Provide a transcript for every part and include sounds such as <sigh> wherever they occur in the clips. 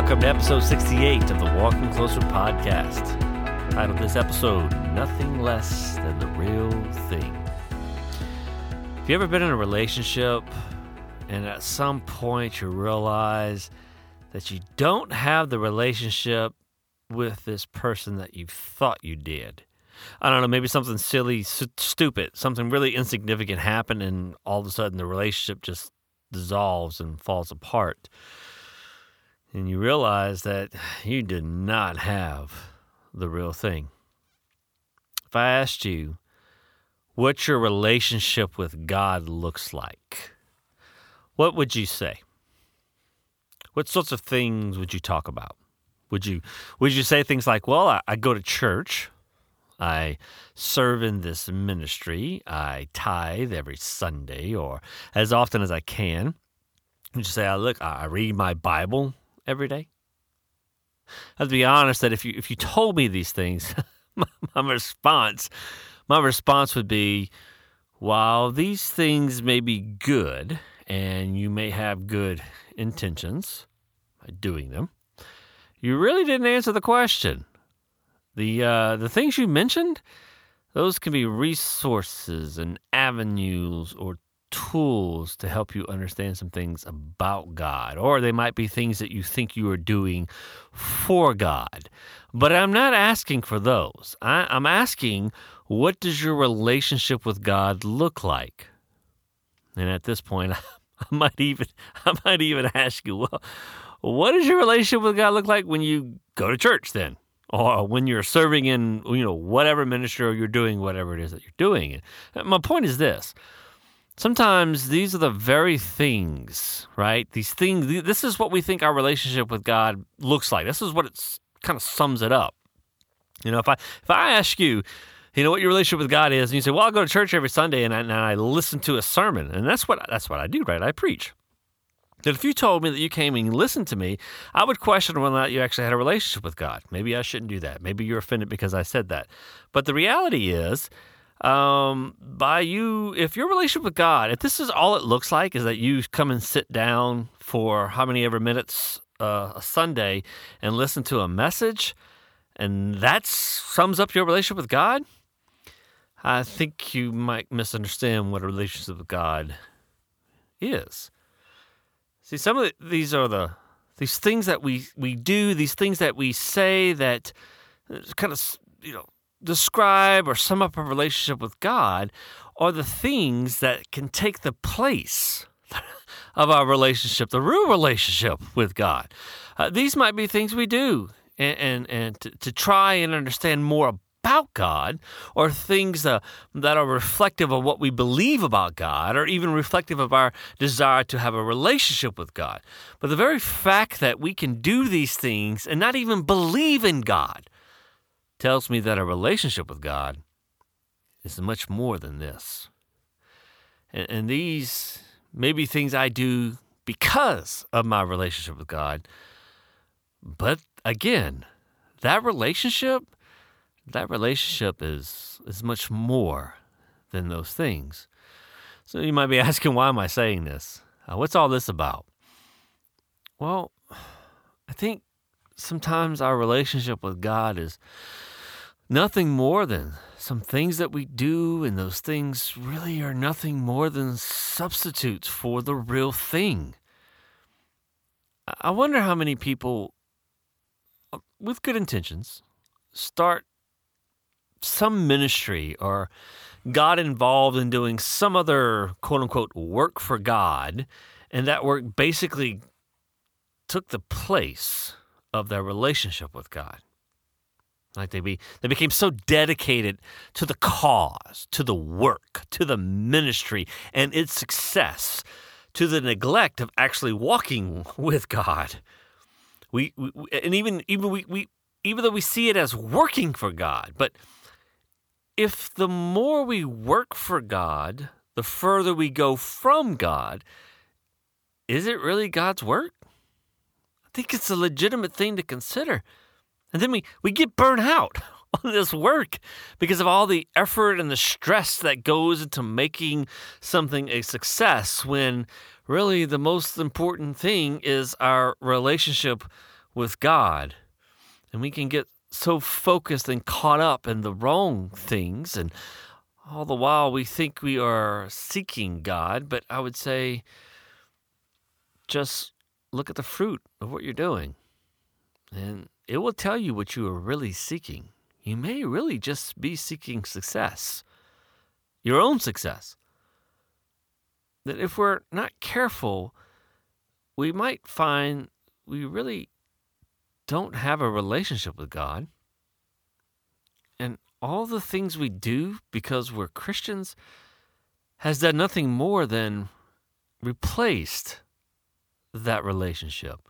welcome to episode 68 of the Walking Closer podcast. Titled this episode, Nothing Less Than the Real Thing. Have you ever been in a relationship and at some point you realize that you don't have the relationship with this person that you thought you did? I don't know, maybe something silly, stupid, something really insignificant happened, and all of a sudden the relationship just dissolves and falls apart and you realize that <sighs> you did not have the real thing. If I asked you what your relationship with God looks like, what would you say? What sorts of things would you talk about? Would you would you say things like, "Well, I, I go to church, I serve in this ministry, I tithe every Sunday or as often as I can"? Would you say, "I look, I read my Bible every day? I have to be honest that if you if you told me these things, <laughs> my, my response my response would be, while these things may be good and you may have good intentions by doing them, you really didn't answer the question. The uh, the things you mentioned, those can be resources and avenues or tools to help you understand some things about God, or they might be things that you think you are doing for God. But I'm not asking for those. I, am asking, what does your relationship with God look like? And at this point, <laughs> I might even I might even ask you, well, what does your relationship with God look like when you go to church then? Or when you're serving in, you know, whatever ministry or you're doing whatever it is that you're doing. My point is this sometimes these are the very things, right? These things, this is what we think our relationship with God looks like. This is what it kind of sums it up. You know, if I if I ask you, you know what your relationship with God is, and you say, "Well, I go to church every Sunday and I, and I listen to a sermon," and that's what that's what I do, right? I preach. That if you told me that you came and listened to me, I would question whether or not you actually had a relationship with God. Maybe I shouldn't do that. Maybe you're offended because I said that. But the reality is um, by you, if your relationship with God, if this is all it looks like, is that you come and sit down for how many ever minutes uh, a Sunday and listen to a message, and that sums up your relationship with God, I think you might misunderstand what a relationship with God is. See, some of the, these are the these things that we we do, these things that we say that uh, kind of you know describe or sum up a relationship with God are the things that can take the place <laughs> of our relationship, the real relationship with God. Uh, these might be things we do and, and, and to, to, try and understand more about God, or things uh, that are reflective of what we believe about God, or even reflective of our desire to have a relationship with God. But the very fact that we can do these things and not even believe in God tells me that a relationship with God is much more than this. And, and these may be things I do because of my relationship with God. But again, that relationship, that relationship is is much more than those things. So you might be <laughs> asking, why am I saying this? Uh, what's all this about? Well, I think sometimes our relationship with God is nothing more than some things that we do, and those things really are nothing more than substitutes for the real thing. I wonder how many people uh, with good intentions start some ministry or got involved in doing some other quote unquote work for God, and that work basically took the place of their relationship with God. Like they be they became so dedicated to the cause, to the work, to the ministry and its success, to the neglect of actually walking <laughs> with God. We, we and even even we, we even though we see it as working for God, but if the more we work for God, the further we go from God, is it really God's work? I think it's a legitimate thing to consider. And then we, we get burnt out <laughs> on this work because of all the effort and the stress that goes into making something a success when really the most important thing is our relationship with God. And we can get so focused and caught up in the wrong things. And all the while we think we are seeking God. But I would say just look at the fruit of what you're doing. And it will tell you what you are really seeking. You may really just be seeking success, your own success. That if we're not careful, we might find we really don't have a relationship with God. And all the things we do because we're Christians has done nothing more than replaced that relationship.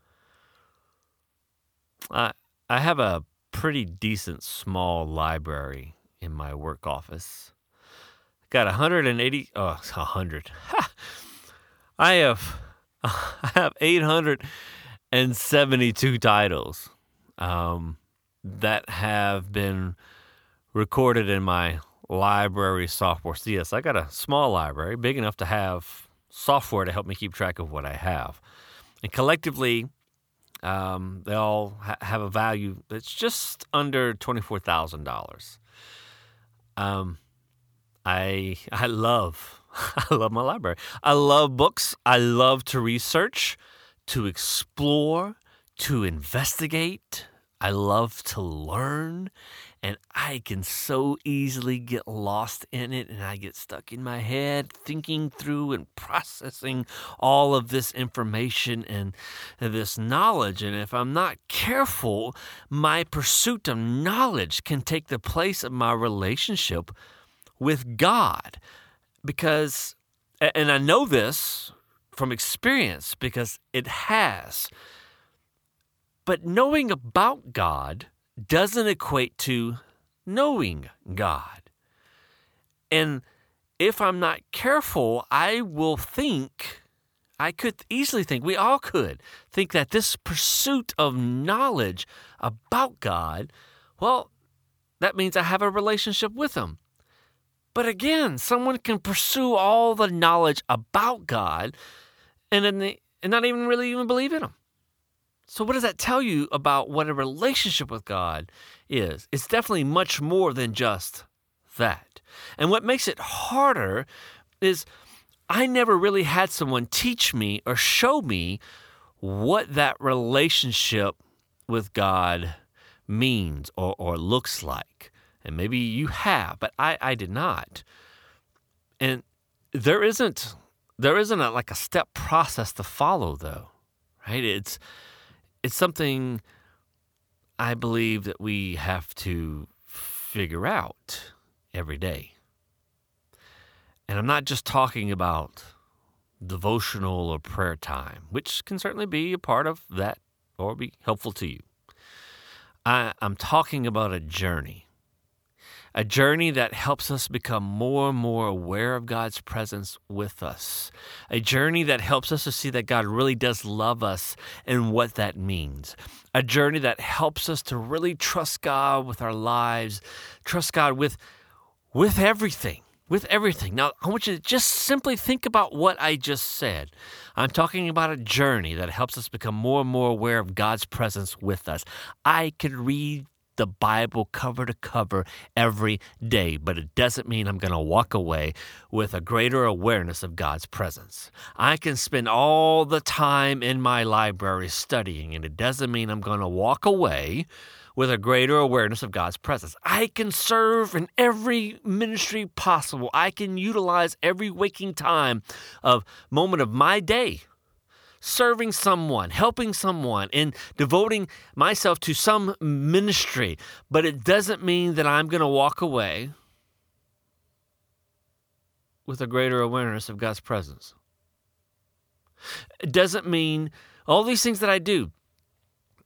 I I have a pretty decent small library in my work office. Got 180 oh 100. I have <laughs> I have 872 titles um, that have been recorded in my library software. So yes, I got a small library, big enough to have software to help me keep track of what I have. And collectively, um, they all ha- have a value that's just under twenty-four thousand dollars. Um, I I love <laughs> I love my library. I love books. I love to research, to explore, to investigate. I love to learn, and I can so easily get lost in it and I get stuck in my head thinking through and <laughs> processing all of this information and this knowledge. And if I'm not careful, my pursuit of knowledge can take the place of my relationship with God. Because, and I know this from experience because it has. But knowing about God doesn't equate to knowing God. And if I'm not careful, I will think, I could easily think, we all could think that this pursuit of knowledge about God, well, that means I have a relationship with Him. But again, someone can pursue all the knowledge about God and, and not even really even believe in Him. So, what does that tell you about what a relationship with God is? It's definitely much more than just that. And what makes it harder is I never really had someone teach me or show me what that relationship with God means or, or looks like. And maybe you have, but I, I did not. And there isn't there isn't a, like a step process to follow though, right? It's it's something I believe that we have to figure out every day. And I'm not just talking about devotional or prayer time, which can certainly be a part of that or be helpful to you. I, am talking about a journey a journey that helps us become more and more aware of God's presence with us, a journey that helps us to see that God really does love us and what that means, a journey that helps us to really trust God with our lives, trust God with, with everything. With everything. Now, I want you to just simply think about what I just said. I'm talking about a journey that helps us become more and more aware of God's presence with us. I could read the Bible cover to cover every day, but it doesn't mean I'm going to walk away with a greater awareness of God's presence. I can spend all the time in my library studying, and it doesn't mean I'm going to walk away with a greater awareness of God's presence. I can serve in every ministry possible. I can utilize every waking time of moment of my day serving someone, helping someone, and devoting myself to some ministry. But it doesn't mean that I'm going to walk away with a greater awareness of God's presence. It doesn't mean all these things that I do.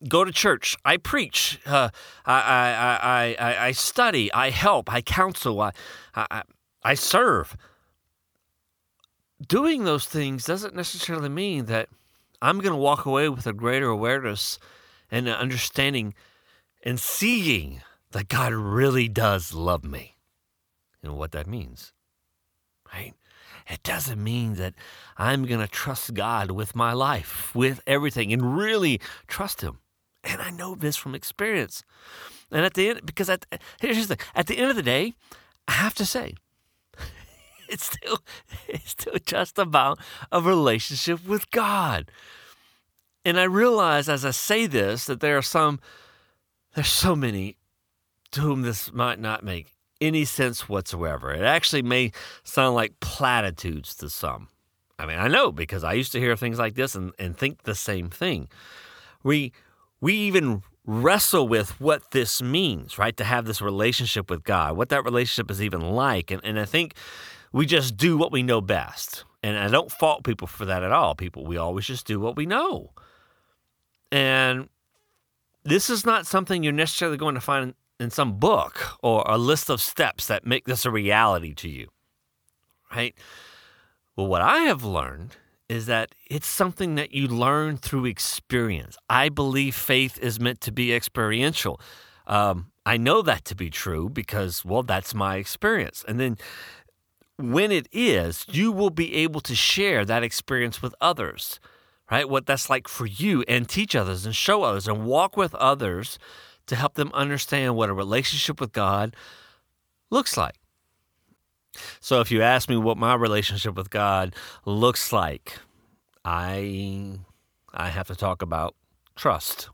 Go to church. I preach. Uh, I, I, I, I, study. I help. I counsel. I, I, I serve. Doing those things doesn't necessarily mean that I'm going to walk away with a greater awareness and understanding and seeing that God really does love me and what that means. Right? It doesn't mean that I'm going to trust God with my life, with everything, and really trust Him And I know this from experience. And at the end, because at, here's the thing at the end of the day, I have to say, <laughs> it's still it's still just about a relationship with God. And I realize as I say this that there are some there's so many to whom this might not make any sense whatsoever. It actually may sound like platitudes to some. I mean, I know because I used to hear things like this and, and think the same thing. We we even wrestle with what this means, right? To have this relationship with God, what that relationship is even like. And and I think we just do what we know best. And I don't fault people for that at all. People, we always just do what we know. And this is not something you're necessarily going to find in some book or a list of steps that make this a reality to you, right? Well, what I have learned is that it's something that you learn through experience. I believe faith is meant to be experiential. Um, I know that to be true because, well, that's my experience. And then when it is, you will be able to share that experience with others, right? What that's like for you and teach others and show others and walk with others to help them understand what a relationship with God looks like. So if you ask me what my relationship with God looks like, I I have to talk about trust.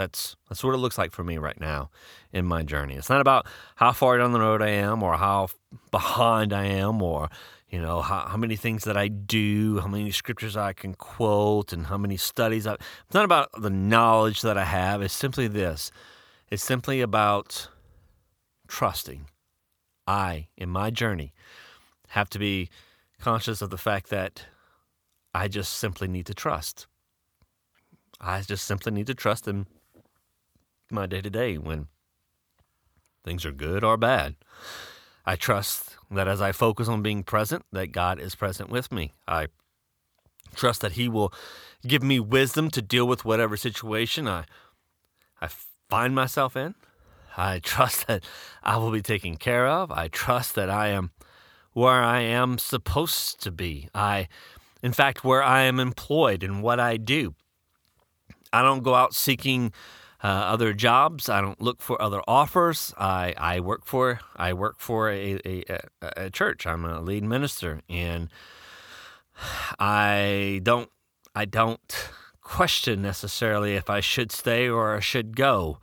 That's that's what it looks like for me right now in my journey. It's not about how far down the road I am or how behind I am or you know how, how many things that I do, how many scriptures I can quote, and how many studies. I, it's not about the knowledge that I have. It's simply this. It's simply about trusting. I, in my journey, have to be conscious of the fact that I just simply need to trust. I just simply need to trust in my day to day when things are good or bad. I trust that as I focus on being present, that God is present with me. I trust that He will give me wisdom to deal with whatever situation I I find myself in. I <laughs> trust that I will be taken care of. I trust that I am where I am supposed to be. I, in fact, where I am employed and what I do. I don't go out seeking uh, other jobs. I don't look for other offers. I, I work for I work for a, a, a church. I'm a lead minister, and I don't I don't question necessarily if I should stay or I should go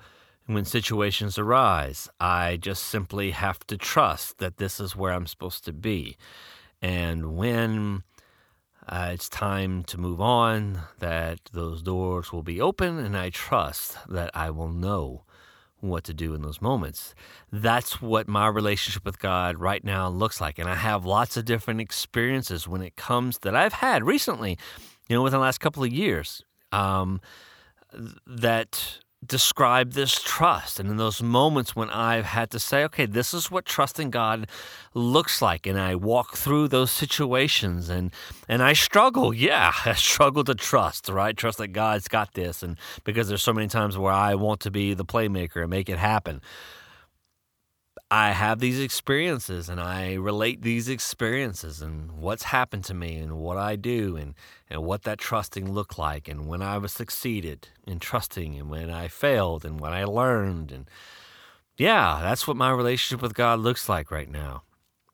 when situations arise. I just simply have to trust that this is where I'm supposed to be, and when uh, it's time to move on, that those doors will be open, and I trust that I will know what to do in those moments. That's what my relationship with God right now looks like. And I have lots of different experiences when it comes that I've had recently, you know, within the last couple of years, um, that describe this trust. And in those moments when I've had to say, okay, this is what trusting God looks like. And I walk through those situations and, and I struggle. Yeah, <laughs> I struggle to trust, right? Trust that God's got this. And because there's so many times where I want to be the playmaker and make it happen. I have these experiences and I relate these experiences and what's happened to me and what I do and, and what that trusting looked like and when I was succeeded in trusting and when I failed and what I learned and yeah, that's what my relationship with God looks like right now.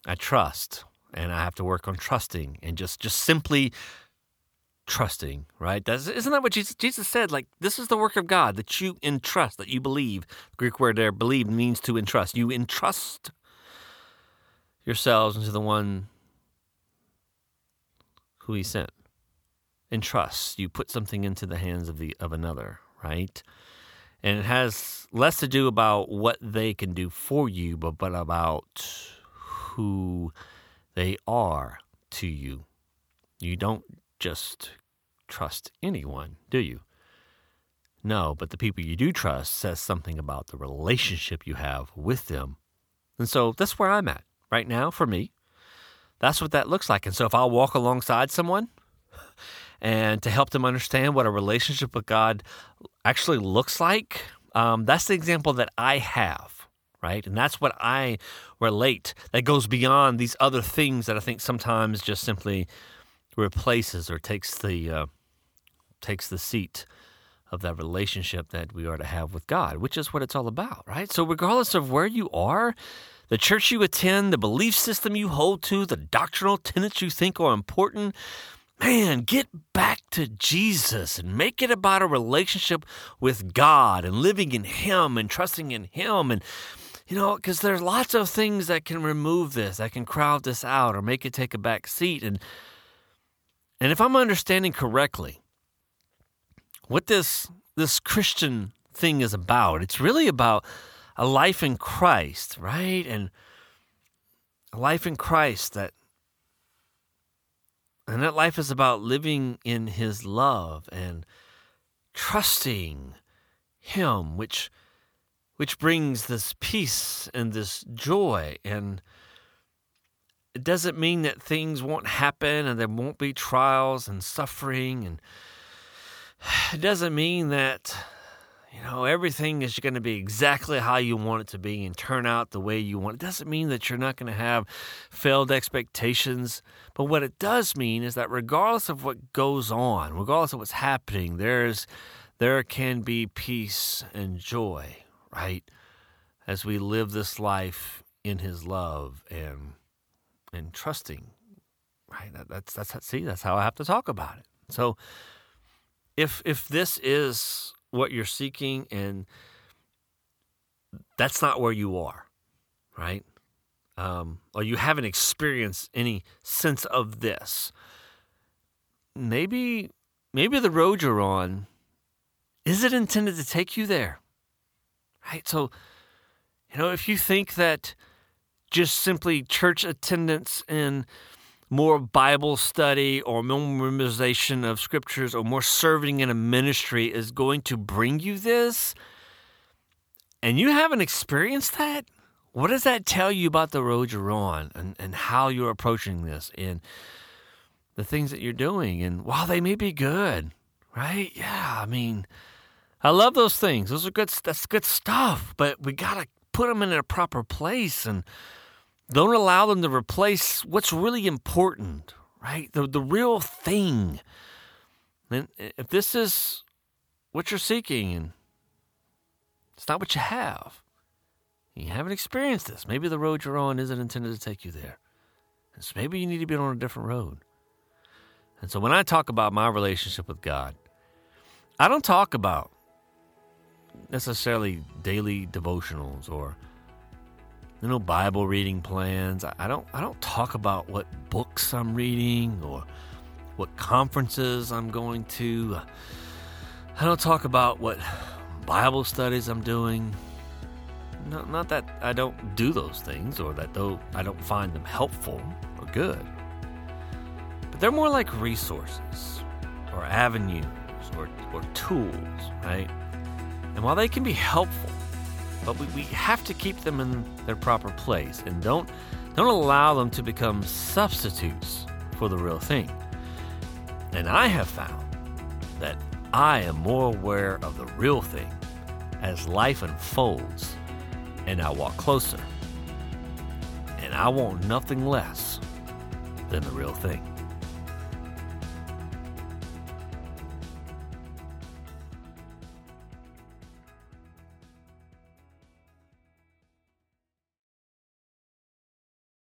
I trust and I have to work on trusting and just just simply trusting, right? That's, isn't that what Jesus, Jesus said? Like, this is the work of God that you entrust, that you believe. The Greek word there, believe, means to entrust. You entrust yourselves into the one who He sent. Entrust. You put something into the hands of the of another, right? And it has less to do about what they can do for you, but, but about who they are to you. You don't just trust anyone, do you? No, but the people you do trust says something about the relationship you have with them. And so that's where I'm at right now for me. That's what that looks like. And so if I'll walk alongside someone <laughs> and to help them understand what a relationship with God actually looks like, um, that's the example that I have, right? And that's what I relate. That goes beyond these other things that I think sometimes just simply replaces or takes the uh, takes the seat of that relationship that we are to have with God, which is what it's all about, right? So, regardless of where you are, the church you attend, the belief system you hold to, the doctrinal tenets you think are important, man, get back to Jesus and make it about a relationship with God and living in Him and trusting in Him. And, you know, because there's lots of things that can remove this, that can crowd this out or make it take a back seat. And, and if I'm understanding correctly, what this this Christian thing is about, it's really about a life in Christ, right? And a life in Christ that and that life is about living in his love and trusting him, which which brings this peace and this joy. And it doesn't mean that things won't happen and there won't be trials and suffering. And <sighs> it doesn't mean that you know, everything is going to be exactly how you want it to be and turn out the way you want. It doesn't mean that you're not going to have failed expectations, but what it does mean is that regardless of what goes on, regardless of what's happening, there's there can be peace and joy, right? As we live this life in his love and and trusting. Right? That, that's that's see, that's how I have to talk about it. So if if this is what you're seeking and that's not where you are, right? Um, or you haven't experienced any sense of this. Maybe, maybe the road you're on is it intended to take you there, right? So, you know, if you think that just simply church attendance and more Bible study or memorization of scriptures or more serving in a ministry is going to bring you this, and you haven't experienced that, what does that tell you about the road you're on and, and how you're approaching this and the things that you're doing? And while they may be good, right? Yeah, I mean, I love those things. Those are good. That's good stuff. But we gotta put them in a proper place and don't allow them to replace what's really important, right? The, the real thing. And eh, if this is what you're seeking and it's not what you have, you haven't experienced this. Maybe the road you're on isn't intended to take you there. And so maybe you need to be on a different road. And so when I talk about my relationship with God, I don't talk about necessarily daily devotionals or know Bible reading plans. I don't I don't talk about what books I'm reading or what conferences I'm going to. Uh, I don't talk about what Bible studies I'm doing. Not, not that I don't do those things or that though I don't find them helpful or good. But they're more like resources or avenues or, or tools, right? And while they can be helpful, but we, we have to keep them in their proper place and don't don't allow them to become substitutes for the real thing. And I have found that I am more aware of the real thing as life unfolds and I walk closer. And I want nothing less than the real thing.